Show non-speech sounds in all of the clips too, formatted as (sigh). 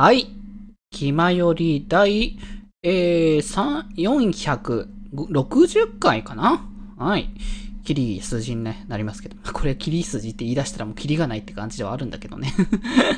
はい。気まより第、えー、460回かな？はい。切り筋に、ね、なりますけど。(laughs) これ切り筋って言い出したらもう切りがないって感じではあるんだけどね。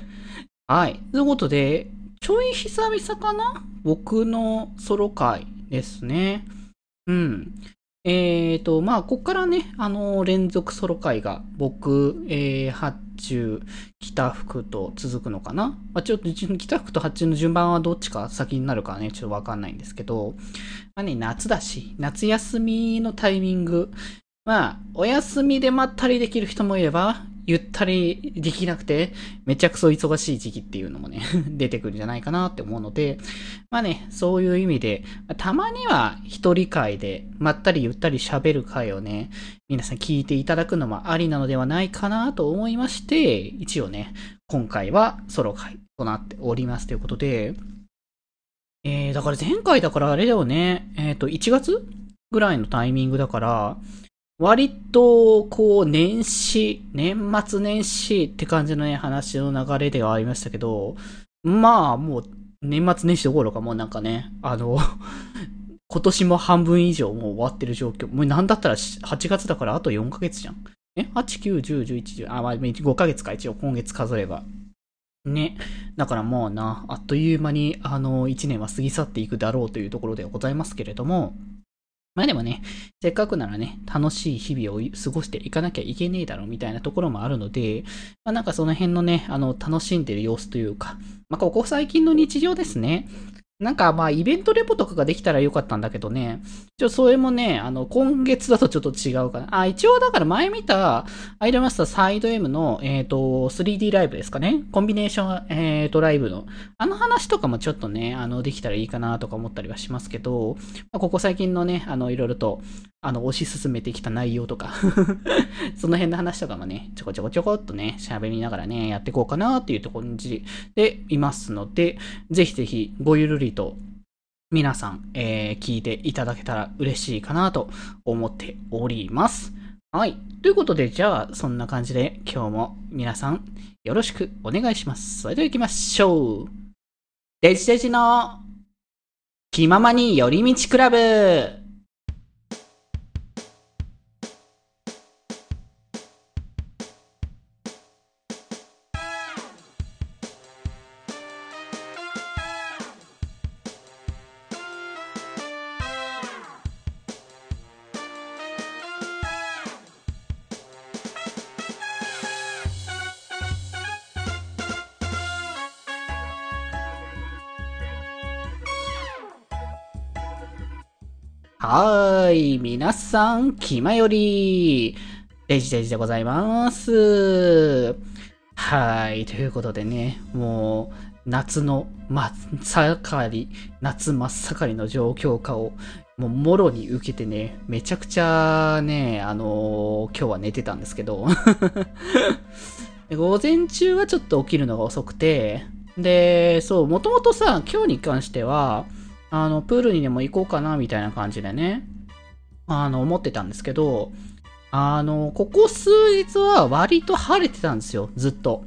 (laughs) はい。ということで、ちょい久々かな？僕のソロ回ですね。うん。えーと、まあ、こっからね、あの連続ソロ回が、僕、えー、注、北服と続くのかな？まあ、ちょっと、北福と発注の順番はどっちか先になるかね、ちょっとわかんないんですけど、まあね、夏だし、夏休みのタイミング、まあ、お休みでまったりできる人もいれば、ゆったりできなくて、めちゃくそ忙しい時期っていうのもね (laughs) 出てくるんじゃないかなって思うので、まあね、そういう意味で、たまには一人会で、まったりゆったり喋る会をね、皆さん聞いていただくのもありなのではないかなと思いまして、一応ね、今回はソロ会となっておりますということで、えー、だから前回だからあれだよね、えっ、と、1月ぐらいのタイミングだから、割と、こう、年始、年末年始って感じのね、話の流れではありましたけど、まあ、もう、年末年始どころかもうなんかね、あの、(laughs) 今年も半分以上もう終わってる状況。もうなんだったら8月だからあと4ヶ月じゃん。え ?8、9、10、11、10、あ、まあ、5ヶ月か一応今月数えば。ね。だからもうな、あっという間に、あの、1年は過ぎ去っていくだろうというところではございますけれども、まあでもね、せっかくならね、楽しい日々を過ごしていかなきゃいけねえだろうみたいなところもあるので、まあなんかその辺のね、あの、楽しんでる様子というか、まあここ最近の日常ですね。なんかまあイベントレポとかができたらよかったんだけどね、ちょ、それもね、あの、今月だとちょっと違うかな。あ、一応だから前見た、アイドルマスターサイド M の、えっ、と、3D ライブですかね。コンビネーション、えっ、と、ライブの。あの話とかもちょっとね、あの、できたらいいかなとか思ったりはしますけど、まあ、ここ最近のね、あの、いろいろと、あの、推し進めてきた内容とか、(laughs) その辺の話とかもね、ちょこちょこちょこっとね、喋りながらね、やっていこうかなっていうところでいますので、ぜひぜひ、ごゆるりと、皆さん、えー、聞いていただけたら嬉しいかなと思っております。はい。ということで、じゃあ、そんな感じで、今日も皆さん、よろしくお願いします。それでは行きましょう。デジデジの、気ままに寄り道クラブはーい。皆さん、気まより、デジデジでございます。はーい。ということでね、もう、夏の真っ盛り、夏真っ盛りの状況下を、もう、もろに受けてね、めちゃくちゃね、あのー今日は寝てたんですけど、(laughs) 午前中はちょっと起きるのが遅くて、で、そう、もともとさ、今日に関しては、あの、プールにでも行こうかな、みたいな感じでね、あの、思ってたんですけど、あの、ここ数日は割と晴れてたんですよ、ずっと。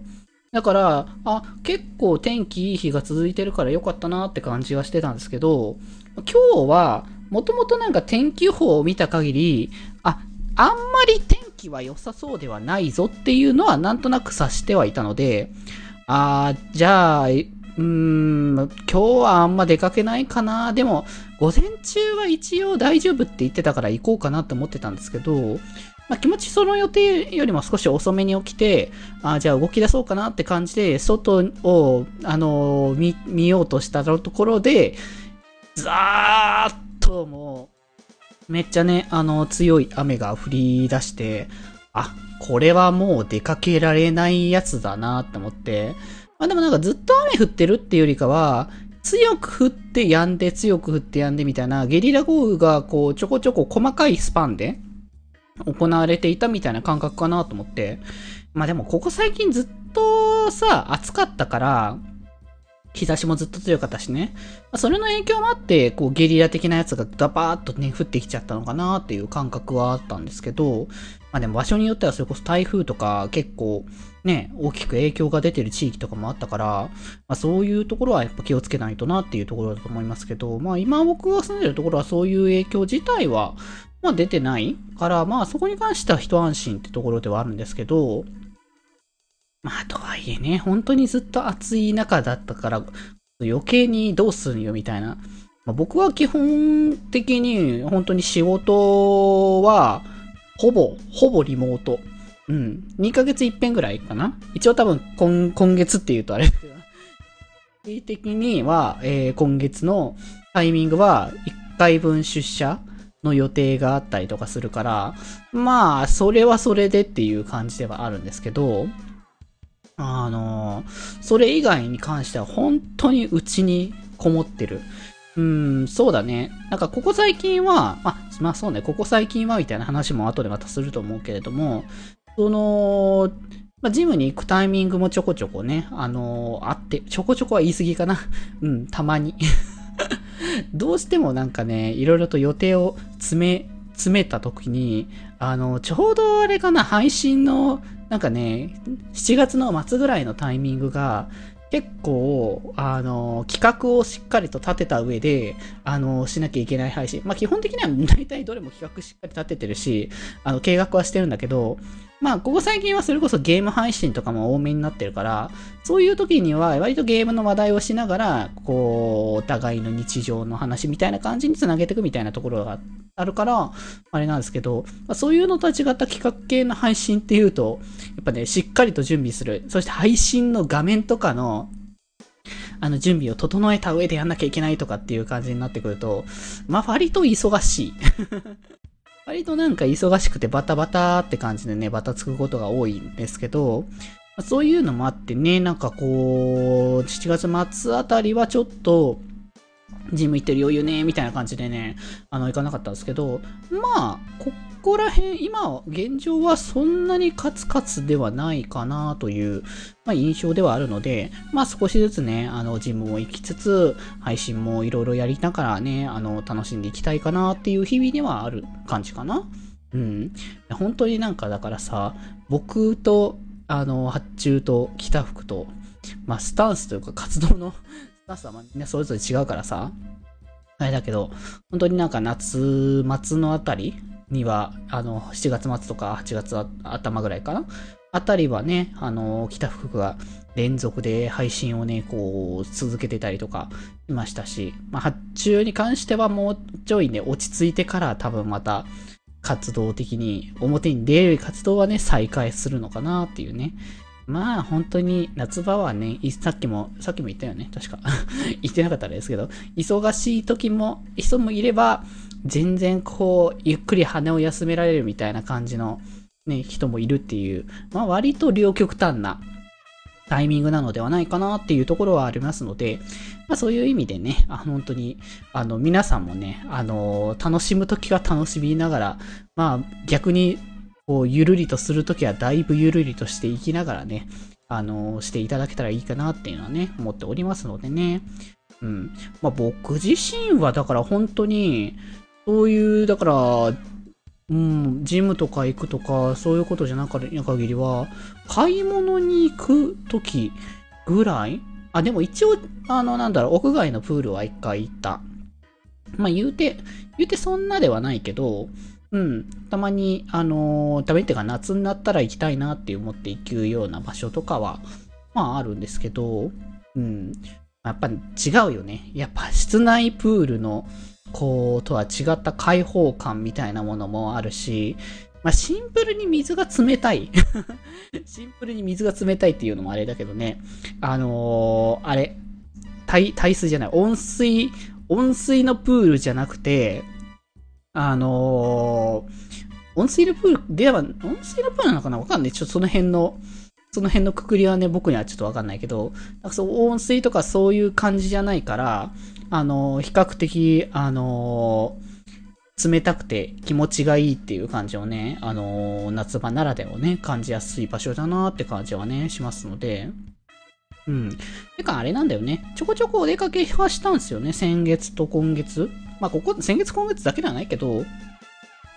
だから、あ、結構天気いい日が続いてるから良かったなって感じはしてたんですけど、今日は、もともとなんか天気予報を見た限り、あ、あんまり天気は良さそうではないぞっていうのはなんとなく察してはいたので、あー、じゃあ、うん、今日はあんま出かけないかな。でも、午前中は一応大丈夫って言ってたから行こうかなって思ってたんですけど、まあ、気持ちその予定よりも少し遅めに起きて、あじゃあ動き出そうかなって感じで、外を、あのー見、ようとしたところで、ザーッともう、めっちゃね、あの、強い雨が降り出して、あ、これはもう出かけられないやつだなって思って、まあでもなんかずっと雨降ってるっていうよりかは、強く降って止んで、強く降って止んでみたいな、ゲリラ豪雨がこう、ちょこちょこ細かいスパンで行われていたみたいな感覚かなと思って。まあでもここ最近ずっとさ、暑かったから、日差しもずっと強かったしね。それの影響もあって、こうゲリラ的なやつがガバーっとね、降ってきちゃったのかなっていう感覚はあったんですけど、まあでも場所によってはそれこそ台風とか結構ね、大きく影響が出てる地域とかもあったから、まあそういうところはやっぱ気をつけないとなっていうところだと思いますけど、まあ今僕が住んでるところはそういう影響自体は、まあ出てないから、まあそこに関しては一安心ってところではあるんですけど、まあ、とはいえね、本当にずっと暑い中だったから、余計にどうするよみたいな。まあ、僕は基本的に本当に仕事は、ほぼ、ほぼリモート。うん。2ヶ月一遍ぐらいかな一応多分今、今月って言うとあれだけど。定的には、えー、今月のタイミングは1回分出社の予定があったりとかするから、まあ、それはそれでっていう感じではあるんですけど、あの、それ以外に関しては本当にうちにこもってる。うん、そうだね。なんかここ最近は、あ、まあそうね、ここ最近はみたいな話も後でまたすると思うけれども、その、まあ、ジムに行くタイミングもちょこちょこね、あのー、あって、ちょこちょこは言い過ぎかな。(laughs) うん、たまに。(laughs) どうしてもなんかね、いろいろと予定を詰め、詰めた時に、あの、ちょうどあれかな、配信のなんかね、7月の末ぐらいのタイミングが、結構、あの、企画をしっかりと立てた上で、あの、しなきゃいけない配信。まあ、基本的には (laughs) 大体どれも企画しっかり立ててるし、あの、計画はしてるんだけど、まあ、ここ最近はそれこそゲーム配信とかも多めになってるから、そういう時には割とゲームの話題をしながら、こう、お互いの日常の話みたいな感じにつなげていくみたいなところがあるから、あれなんですけど、まあ、そういうのとは違った企画系の配信っていうと、やっぱね、しっかりと準備する。そして配信の画面とかの、あの、準備を整えた上でやんなきゃいけないとかっていう感じになってくると、まあ、割と忙しい。(laughs) 割となんか忙しくてバタバタって感じでね、バタつくことが多いんですけど、そういうのもあってね、なんかこう、7月末あたりはちょっと、ジム行ってる余裕ね、みたいな感じでね、あの、行かなかったんですけど、まあ、ここら辺、今、現状はそんなにカツカツではないかなという、まあ、印象ではあるので、まあ、少しずつね、あの、ジムも行きつつ、配信もいろいろやりながらね、あの、楽しんでいきたいかなっていう日々ではある感じかな。うん。本当になんかだからさ、僕と、あの、発注と北福と、まあ、スタンスというか活動のスタンスはみんなそれぞれ違うからさ、あれだけど、本当になんか夏、末のあたりには、あの、7月末とか8月頭ぐらいかな？あたりはね、あの、北福が連続で配信をね、こう、続けてたりとかしましたし、まあ、発注に関してはもうちょいね、落ち着いてから多分また、活動的に、表に出る活動はね、再開するのかなっていうね。まあ本当に夏場はね、さっきも、さっきも言ったよね、確か。(laughs) 言ってなかったらですけど、忙しい時も、人もいれば、全然こう、ゆっくり羽を休められるみたいな感じの、ね、人もいるっていう、まあ割と両極端なタイミングなのではないかなっていうところはありますので、まあそういう意味でね、あ本当に、あの皆さんもね、あの楽しむ時は楽しみながら、まあ逆にこう、ゆるりとするときはだいぶゆるりとしていきながらね、あの、していただけたらいいかなっていうのはね、思っておりますのでね。うん。まあ僕自身はだから本当に、そういう、だから、うん、ジムとか行くとか、そういうことじゃなかった限りは、買い物に行くときぐらいあ、でも一応、あの、なんだろう、屋外のプールは一回行った。まあ言うて、言うてそんなではないけど、うん、たまに、あのー、ためってか夏になったら行きたいなって思って行くような場所とかは、まああるんですけど、うん、やっぱ違うよね。やっぱ室内プールの、こう、とは違った開放感みたいなものもあるし、まあ、シンプルに水が冷たい。(laughs) シンプルに水が冷たいっていうのもあれだけどね。あのー、あれ、耐、耐水じゃない、温水、温水のプールじゃなくて、あのー、温水ルプールでは、温水ルプールなのかな？わかんない。ちょっとその辺の、その辺のくくりはね、僕にはちょっとわかんないけど、なんかそう温水とかそういう感じじゃないから、あの、比較的、あの、冷たくて気持ちがいいっていう感じをね、あの夏場ならではね、感じやすい場所だなって感じはね、しますので、うん。てかあれなんだよね。ちょこちょこお出かけはしたんですよね。先月と今月。まあ、ここ、先月今月だけではないけど、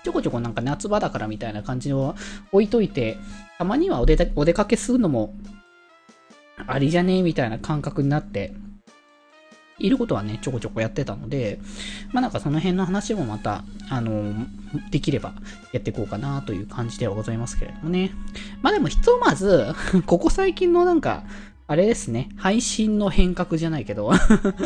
ちょこちょこなんか夏場だからみたいな感じを置いといて、たまにはお出お出かけするのもありじゃねえみたいな感覚になって、いることはね、ちょこちょこやってたので、まあなんかその辺の話もまた、あの、できればやっていこうかなという感じではございますけれどもね。まあでもひとまず、(laughs) ここ最近のなんか、あれですね、配信の変革じゃないけど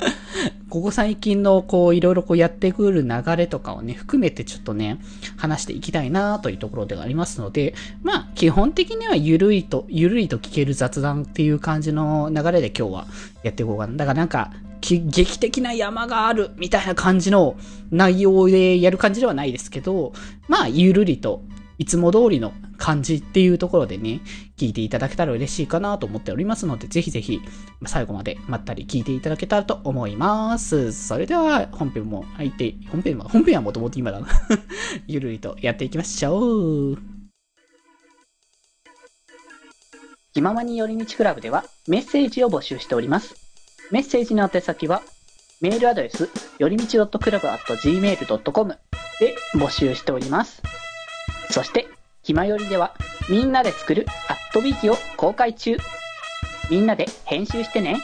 (laughs) ここ最近のこういろいろこうやってくる流れとかをね、含めてちょっとね、話していきたいなというところではありますので、まあ基本的にはゆるいと、ゆるいと聞ける雑談っていう感じの流れで今日はやっていこうかな。だからなんか、劇的な山があるみたいな感じの内容でやる感じではないですけど、まあゆるりといつも通りの感じっていうところでね、聞いていただけたら嬉しいかなと思っておりますので、ぜひぜひ最後までまったり聞いていただけたらと思います。それでは本編も入って、本編は、本編はもともと今だな (laughs) ゆるりとやっていきましょう。気ままに寄り道クラブではメッセージを募集しております。メッセージの宛先は、メールアドレス、よりみち .club.gmail.com で募集しております。そして、ひまよりでは、みんなで作るアットビーキを公開中。みんなで編集してね。